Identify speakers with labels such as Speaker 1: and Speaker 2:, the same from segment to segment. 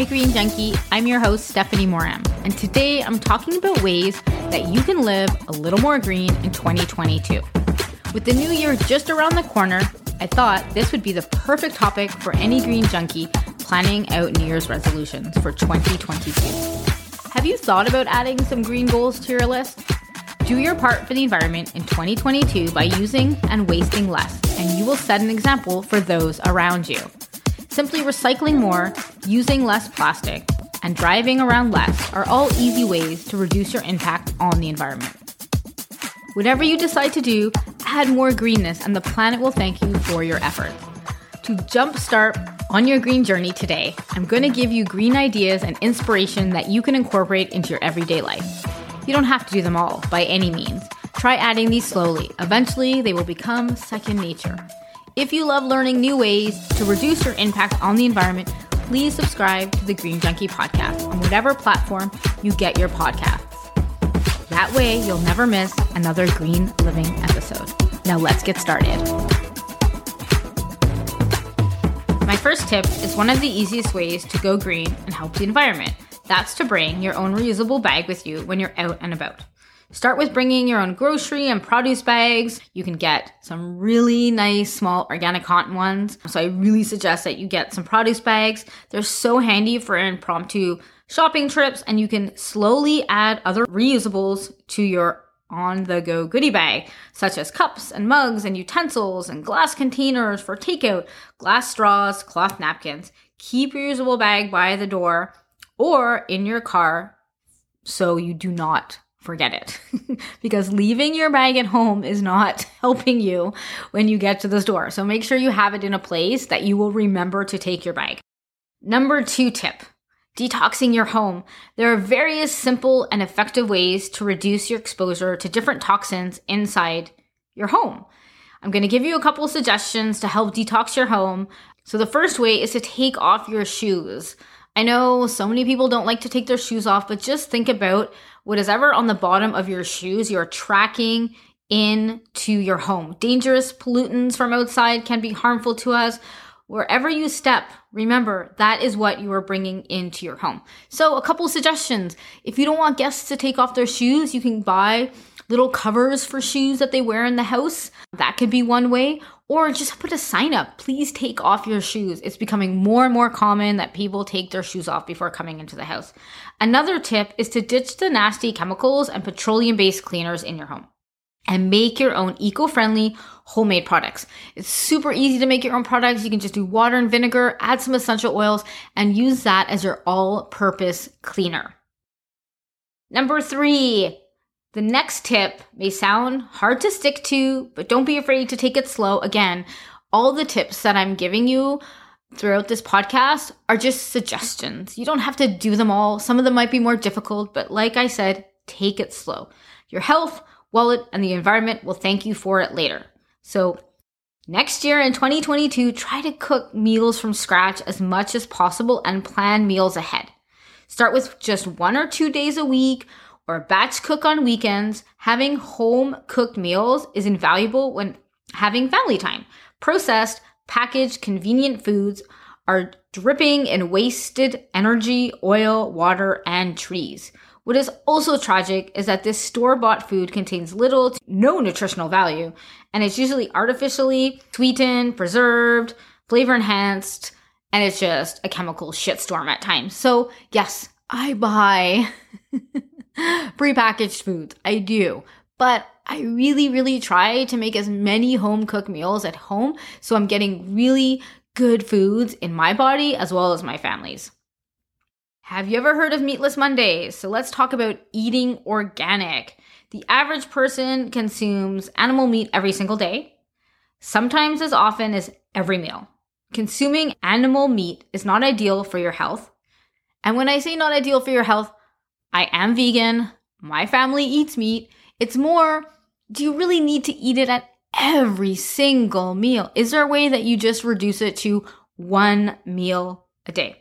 Speaker 1: Hi, Green Junkie. I'm your host, Stephanie Moram, and today I'm talking about ways that you can live a little more green in 2022. With the new year just around the corner, I thought this would be the perfect topic for any green junkie planning out New Year's resolutions for 2022. Have you thought about adding some green goals to your list? Do your part for the environment in 2022 by using and wasting less, and you will set an example for those around you. Simply recycling more, using less plastic, and driving around less are all easy ways to reduce your impact on the environment. Whatever you decide to do, add more greenness and the planet will thank you for your efforts. To jumpstart on your green journey today, I'm going to give you green ideas and inspiration that you can incorporate into your everyday life. You don't have to do them all by any means. Try adding these slowly. Eventually, they will become second nature. If you love learning new ways to reduce your impact on the environment, please subscribe to the Green Junkie podcast on whatever platform you get your podcasts. That way, you'll never miss another green living episode. Now, let's get started. My first tip is one of the easiest ways to go green and help the environment. That's to bring your own reusable bag with you when you're out and about. Start with bringing your own grocery and produce bags. You can get some really nice small organic cotton ones. So I really suggest that you get some produce bags. They're so handy for impromptu shopping trips and you can slowly add other reusables to your on the go goodie bag, such as cups and mugs and utensils and glass containers for takeout, glass straws, cloth napkins. Keep your usable bag by the door or in your car so you do not forget it because leaving your bag at home is not helping you when you get to the store. So make sure you have it in a place that you will remember to take your bag. Number two tip detoxing your home. There are various simple and effective ways to reduce your exposure to different toxins inside your home. I'm going to give you a couple suggestions to help detox your home. So, the first way is to take off your shoes. I know so many people don't like to take their shoes off, but just think about what is ever on the bottom of your shoes you're tracking into your home. Dangerous pollutants from outside can be harmful to us. Wherever you step, remember that is what you are bringing into your home. So, a couple suggestions. If you don't want guests to take off their shoes, you can buy little covers for shoes that they wear in the house. That could be one way. Or just put a sign up. Please take off your shoes. It's becoming more and more common that people take their shoes off before coming into the house. Another tip is to ditch the nasty chemicals and petroleum based cleaners in your home and make your own eco friendly homemade products. It's super easy to make your own products. You can just do water and vinegar, add some essential oils, and use that as your all purpose cleaner. Number three, the next tip may sound hard to stick to, but don't be afraid to take it slow. Again, all the tips that I'm giving you throughout this podcast are just suggestions. You don't have to do them all. Some of them might be more difficult, but like I said, take it slow. Your health, wallet, and the environment will thank you for it later. So, next year in 2022, try to cook meals from scratch as much as possible and plan meals ahead. Start with just one or two days a week or batch cook on weekends, having home cooked meals is invaluable when having family time. Processed, packaged, convenient foods are dripping in wasted energy, oil, water, and trees. What is also tragic is that this store bought food contains little to no nutritional value, and it's usually artificially sweetened, preserved, flavor enhanced, and it's just a chemical shitstorm at times. So, yes, I buy prepackaged foods. I do. But I really, really try to make as many home cooked meals at home so I'm getting really good foods in my body as well as my family's. Have you ever heard of Meatless Mondays? So let's talk about eating organic. The average person consumes animal meat every single day, sometimes as often as every meal. Consuming animal meat is not ideal for your health. And when I say not ideal for your health, I am vegan, my family eats meat. It's more, do you really need to eat it at every single meal? Is there a way that you just reduce it to one meal a day?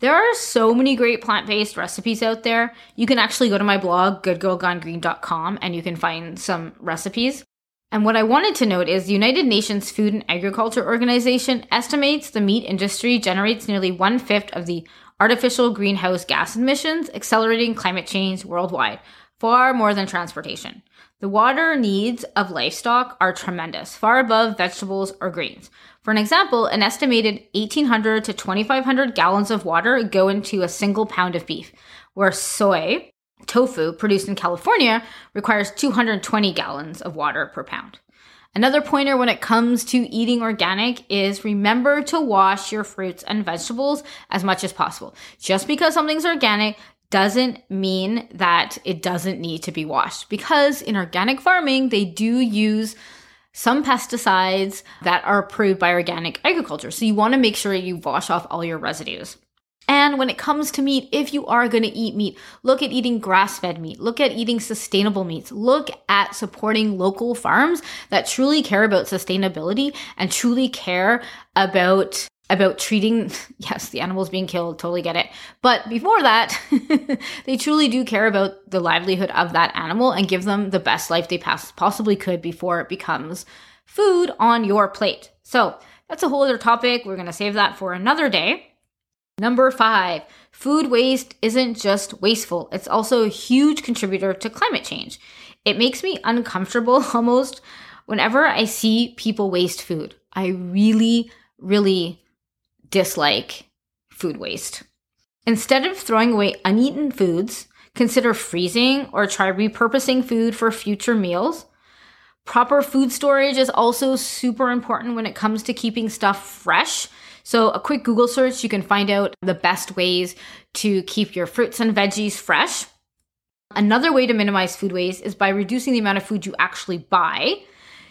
Speaker 1: There are so many great plant based recipes out there. You can actually go to my blog, goodgirlgonegreen.com, and you can find some recipes. And what I wanted to note is the United Nations Food and Agriculture Organization estimates the meat industry generates nearly one fifth of the artificial greenhouse gas emissions, accelerating climate change worldwide, far more than transportation. The water needs of livestock are tremendous, far above vegetables or greens. For an example, an estimated 1800 to 2500 gallons of water go into a single pound of beef, where soy, tofu produced in California requires 220 gallons of water per pound. Another pointer when it comes to eating organic is remember to wash your fruits and vegetables as much as possible. Just because something's organic doesn't mean that it doesn't need to be washed because in organic farming, they do use some pesticides that are approved by organic agriculture. So you want to make sure you wash off all your residues. And when it comes to meat, if you are going to eat meat, look at eating grass fed meat. Look at eating sustainable meats. Look at supporting local farms that truly care about sustainability and truly care about about treating yes the animals being killed totally get it but before that they truly do care about the livelihood of that animal and give them the best life they possibly could before it becomes food on your plate so that's a whole other topic we're going to save that for another day Number five, food waste isn't just wasteful, it's also a huge contributor to climate change. It makes me uncomfortable almost whenever I see people waste food. I really, really dislike food waste. Instead of throwing away uneaten foods, consider freezing or try repurposing food for future meals. Proper food storage is also super important when it comes to keeping stuff fresh so, a quick Google search, you can find out the best ways to keep your fruits and veggies fresh. Another way to minimize food waste is by reducing the amount of food you actually buy.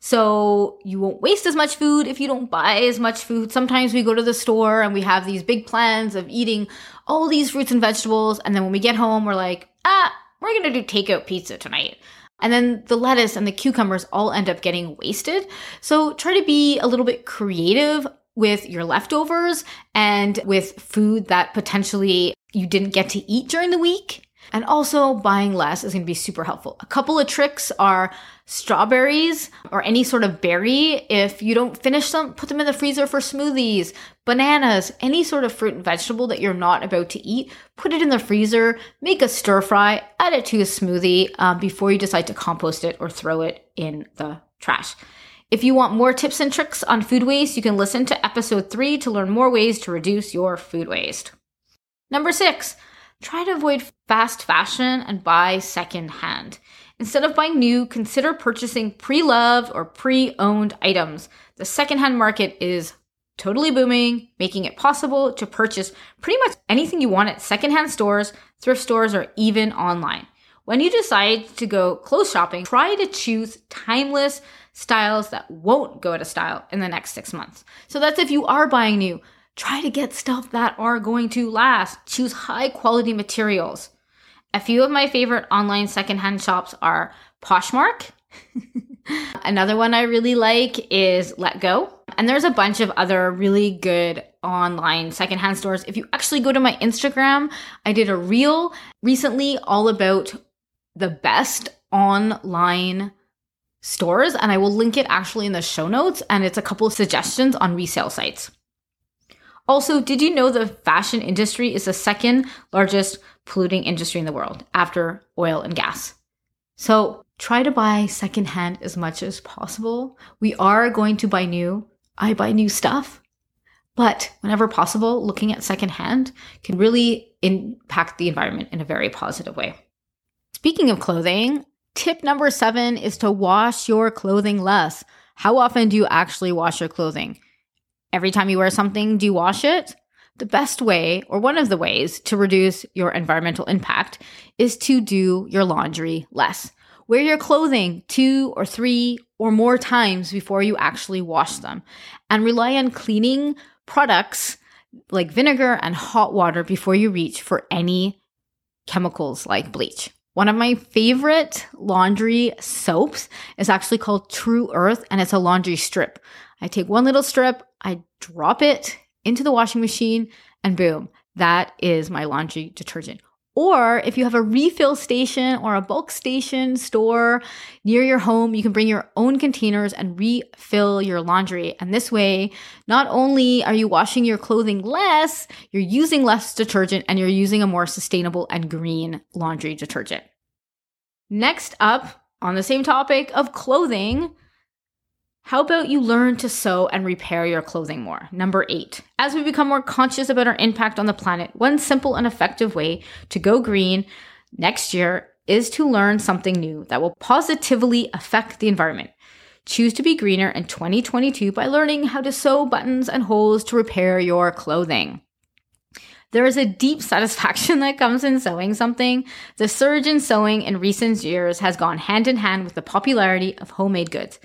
Speaker 1: So you won't waste as much food if you don't buy as much food. Sometimes we go to the store and we have these big plans of eating all these fruits and vegetables. And then when we get home, we're like, ah, we're going to do takeout pizza tonight. And then the lettuce and the cucumbers all end up getting wasted. So try to be a little bit creative with your leftovers and with food that potentially you didn't get to eat during the week. And also buying less is going to be super helpful. A couple of tricks are strawberries or any sort of berry. If you don't finish them, put them in the freezer for smoothies. Bananas, any sort of fruit and vegetable that you're not about to eat, put it in the freezer, make a stir fry, add it to a smoothie um, before you decide to compost it or throw it in the trash. If you want more tips and tricks on food waste, you can listen to episode three to learn more ways to reduce your food waste. Number six, try to avoid fast fashion and buy secondhand. Instead of buying new, consider purchasing pre loved or pre owned items. The secondhand market is totally booming, making it possible to purchase pretty much anything you want at secondhand stores, thrift stores, or even online. When you decide to go clothes shopping, try to choose timeless styles that won't go out of style in the next six months. So that's if you are buying new. Try to get stuff that are going to last. Choose high quality materials. A few of my favorite online secondhand shops are Poshmark. Another one I really like is Letgo. And there's a bunch of other really good online secondhand stores. If you actually go to my Instagram, I did a reel recently all about the best online stores, and I will link it actually in the show notes, and it's a couple of suggestions on resale sites. Also, did you know the fashion industry is the second largest polluting industry in the world after oil and gas? So try to buy secondhand as much as possible. We are going to buy new. I buy new stuff. But whenever possible, looking at secondhand can really impact the environment in a very positive way. Speaking of clothing, tip number seven is to wash your clothing less. How often do you actually wash your clothing? Every time you wear something, do you wash it? The best way, or one of the ways, to reduce your environmental impact is to do your laundry less. Wear your clothing two or three or more times before you actually wash them, and rely on cleaning products like vinegar and hot water before you reach for any chemicals like bleach. One of my favorite laundry soaps is actually called Tru Earth and it's a laundry strip. I take one little strip, I drop it into the washing machine, and boom, that is my laundry detergent. Or if you have a refill station or a bulk station store near your home, you can bring your own containers and refill your laundry. And this way, not only are you washing your clothing less, you're using less detergent and you're using a more sustainable and green laundry detergent. Next up, on the same topic of clothing, how about you learn to sew and repair your clothing more? Number eight, as we become more conscious about our impact on the planet, one simple and effective way to go green next year is to learn something new that will positively affect the environment. Choose to be greener in 2022 by learning how to sew buttons and holes to repair your clothing. There is a deep satisfaction that comes in sewing something. The surge in sewing in recent years has gone hand in hand with the popularity of homemade goods.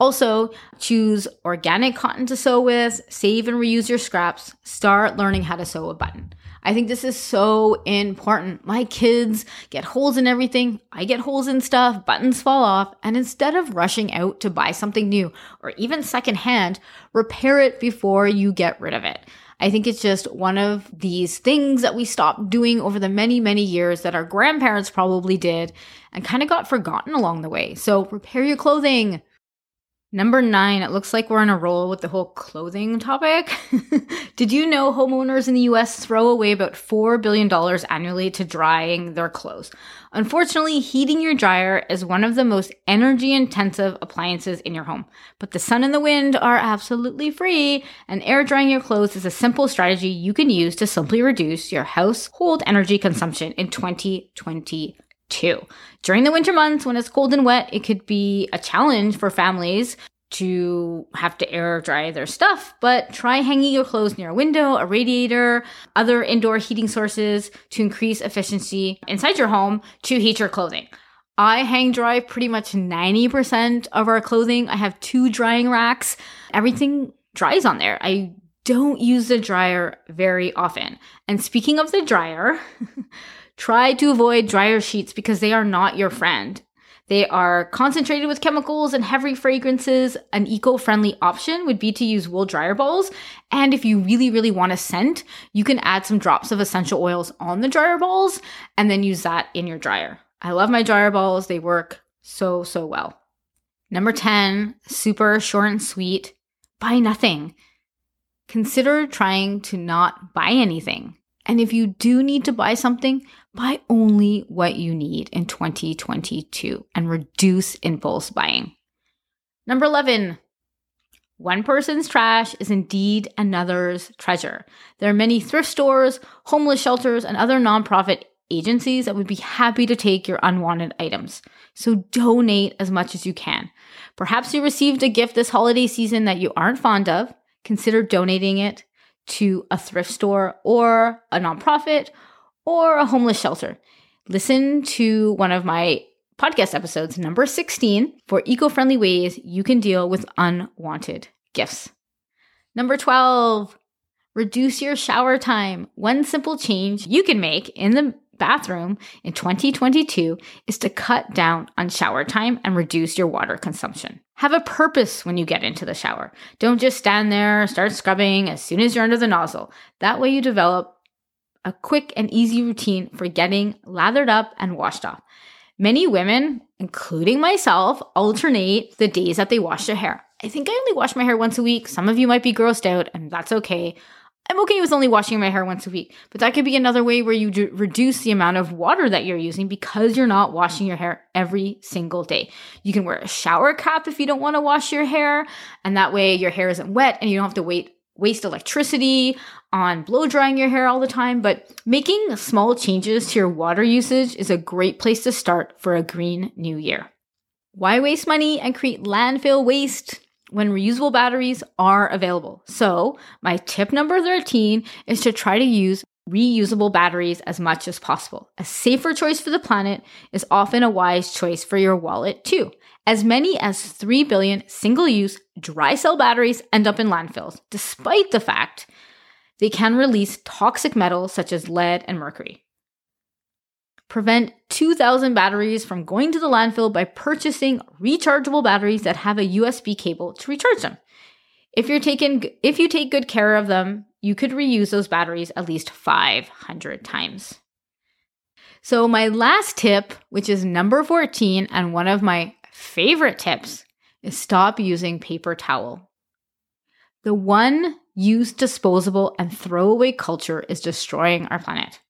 Speaker 1: Also, choose organic cotton to sew with, save and reuse your scraps, start learning how to sew a button. I think this is so important. My kids get holes in everything. I get holes in stuff, buttons fall off. And instead of rushing out to buy something new or even secondhand, repair it before you get rid of it. I think it's just one of these things that we stopped doing over the many, many years that our grandparents probably did and kind of got forgotten along the way. So repair your clothing, Number nine, it looks like we're on a roll with the whole clothing topic. Did you know homeowners in the US throw away about $4 billion annually to drying their clothes? Unfortunately, heating your dryer is one of the most energy intensive appliances in your home. But the sun and the wind are absolutely free, and air drying your clothes is a simple strategy you can use to simply reduce your household energy consumption in 2020 too. During the winter months when it's cold and wet, it could be a challenge for families to have to air dry their stuff, but try hanging your clothes near a window, a radiator, other indoor heating sources to increase efficiency inside your home to heat your clothing. I hang dry pretty much 90% of our clothing. I have two drying racks. Everything dries on there. I don't use the dryer very often. And speaking of the dryer, Try to avoid dryer sheets because they are not your friend. They are concentrated with chemicals and heavy fragrances. An eco friendly option would be to use wool dryer balls. And if you really, really want a scent, you can add some drops of essential oils on the dryer balls and then use that in your dryer. I love my dryer balls, they work so, so well. Number 10, super short and sweet buy nothing. Consider trying to not buy anything. And if you do need to buy something, buy only what you need in 2022 and reduce impulse buying. Number 11, one person's trash is indeed another's treasure. There are many thrift stores, homeless shelters, and other nonprofit agencies that would be happy to take your unwanted items. So donate as much as you can. Perhaps you received a gift this holiday season that you aren't fond of. Consider donating it to a thrift store or a nonprofit or a homeless shelter. Listen to one of my podcast episodes, number 16, for eco friendly ways you can deal with unwanted gifts. Number 12, reduce your shower time. One simple change you can make in the bathroom in 2022 is to cut down on shower time and reduce your water consumption. Have a purpose when you get into the shower. Don't just stand there, start scrubbing as soon as you're under the nozzle. That way you develop a quick and easy routine for getting lathered up and washed off. Many women, including myself, alternate the days that they wash their hair. I think I only wash my hair once a week. Some of you might be grossed out, and that's okay. I'm okay with only washing my hair once a week, but that could be another way where you d- reduce the amount of water that you're using because you're not washing your hair every single day. You can wear a shower cap if you don't want to wash your hair, and that way your hair isn't wet and you don't have to wait waste electricity on blow drying your hair all the time, but making small changes to your water usage is a great place to start for a green new year. Why waste money and create landfill waste when reusable batteries are available? So, my tip number 13 is to try to use reusable batteries as much as possible. A safer choice for the planet is often a wise choice for your wallet too. As many as 3 billion single use dry cell batteries end up in landfills, despite the fact they can release toxic metals such as lead and mercury. Prevent 2,000 batteries from going to the landfill by purchasing rechargeable batteries that have a USB cable to recharge them. If you're taking if you take good care of them, you could reuse those batteries at least 500 times. So, my last tip, which is number 14, and one of my favorite tips, is stop using paper towel. The one use disposable and throwaway culture is destroying our planet.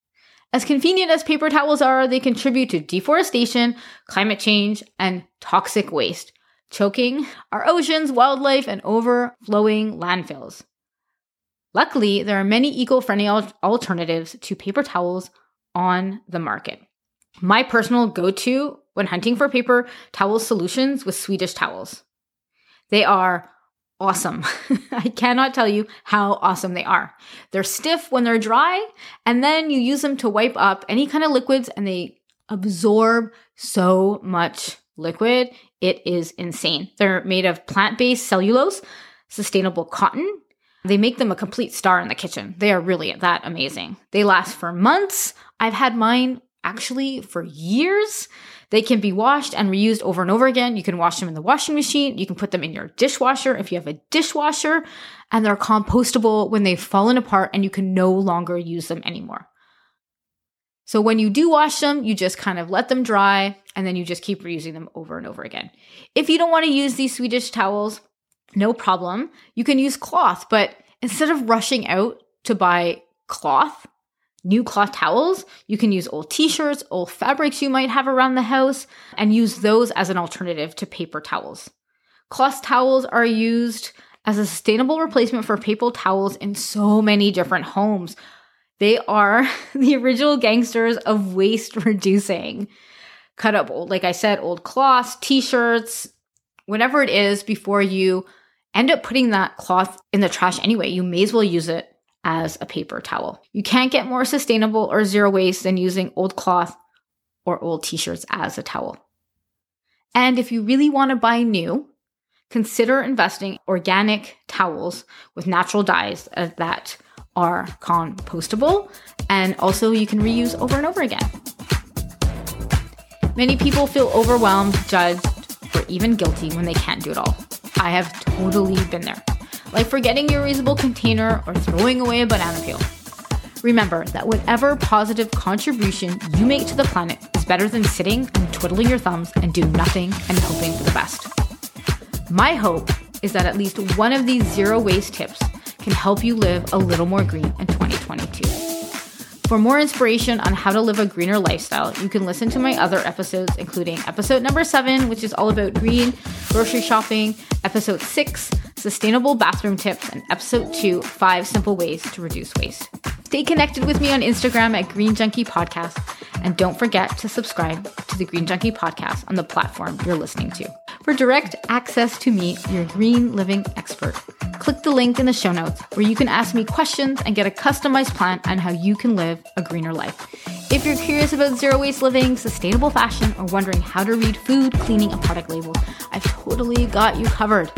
Speaker 1: As convenient as paper towels are, they contribute to deforestation, climate change, and toxic waste, choking our oceans, wildlife, and overflowing landfills. Luckily, there are many eco friendly alternatives to paper towels on the market. My personal go to when hunting for paper towel solutions with Swedish towels. They are awesome. I cannot tell you how awesome they are. They're stiff when they're dry, and then you use them to wipe up any kind of liquids, and they absorb so much liquid. It is insane. They're made of plant based cellulose, sustainable cotton, they make them a complete star in the kitchen. They are really that amazing. They last for months. I've had mine actually for years. They can be washed and reused over and over again. You can wash them in the washing machine. You can put them in your dishwasher if you have a dishwasher, and they're compostable when they've fallen apart and you can no longer use them anymore. So when you do wash them, you just kind of let them dry and then you just keep reusing them over and over again. If you don't want to use these Swedish towels, no problem. You can use cloth, but instead of rushing out to buy cloth, new cloth towels, you can use old t shirts, old fabrics you might have around the house, and use those as an alternative to paper towels. Cloth towels are used as a sustainable replacement for paper towels in so many different homes. They are the original gangsters of waste reducing. Cut up old, like I said, old cloths, t shirts, whatever it is before you end up putting that cloth in the trash anyway. You may as well use it as a paper towel. You can't get more sustainable or zero waste than using old cloth or old t shirts as a towel. And if you really want to buy new, consider investing organic towels with natural dyes uh, that are compostable and also you can reuse over and over again. Many people feel overwhelmed, judged, or even guilty when they can't do it all. I have totally been there. Like forgetting your reusable container or throwing away a banana peel. Remember that whatever positive contribution you make to the planet is better than sitting and twiddling your thumbs and do nothing and hoping for the best. My hope is that at least one of these zero waste tips can help you live a little more green in 2022. For more inspiration on how to live a greener lifestyle, you can listen to my other episodes, including episode number seven, which is all about green grocery shopping, episode six, sustainable bathroom tips, and episode two, five simple ways to reduce waste. Stay connected with me on Instagram at Green Junkie Podcast, and don't forget to subscribe to the Green Junkie Podcast on the platform you're listening to. For direct access to me, your green living expert, click the link in the show notes where you can ask me questions and get a customized plan on how you can live a greener life. If you're curious about zero waste living, sustainable fashion, or wondering how to read food, cleaning, and product labels, I've totally got you covered.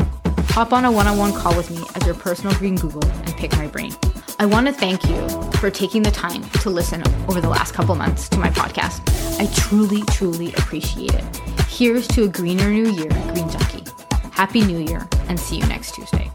Speaker 1: Hop on a one on one call with me as your personal green Google and pick my brain. I want to thank you for taking the time to listen over the last couple months to my podcast. I truly, truly appreciate it. Here's to a greener new year, Green Junkie. Happy New Year, and see you next Tuesday.